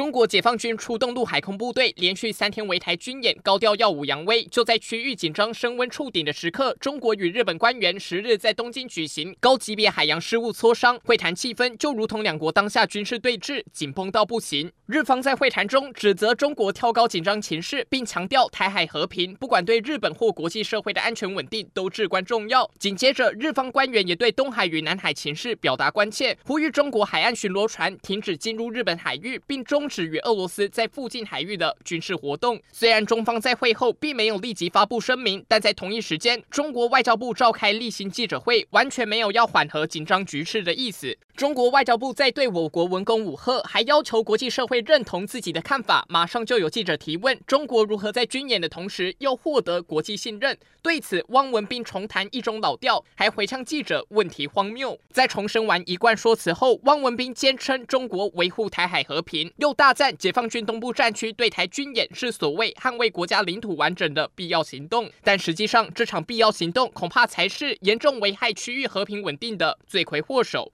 中国解放军出动陆海空部队，连续三天围台军演，高调耀武扬威。就在区域紧张升温触顶的时刻，中国与日本官员十日在东京举行高级别海洋事务磋商，会谈气氛就如同两国当下军事对峙，紧绷到不行。日方在会谈中指责中国挑高紧张情势，并强调台海和平不管对日本或国际社会的安全稳定都至关重要。紧接着，日方官员也对东海与南海情势表达关切，呼吁中国海岸巡逻船停止进入日本海域，并中。终止与俄罗斯在附近海域的军事活动。虽然中方在会后并没有立即发布声明，但在同一时间，中国外交部召开例行记者会，完全没有要缓和紧张局势的意思。中国外交部在对我国文攻武吓，还要求国际社会认同自己的看法。马上就有记者提问：中国如何在军演的同时又获得国际信任？对此，汪文斌重谈一种老调，还回呛记者问题荒谬。在重申完一贯说辞后，汪文斌坚称中国维护台海和平，又大赞解放军东部战区对台军演是所谓捍卫国家领土完整的必要行动，但实际上这场必要行动恐怕才是严重危害区域和平稳定的罪魁祸首。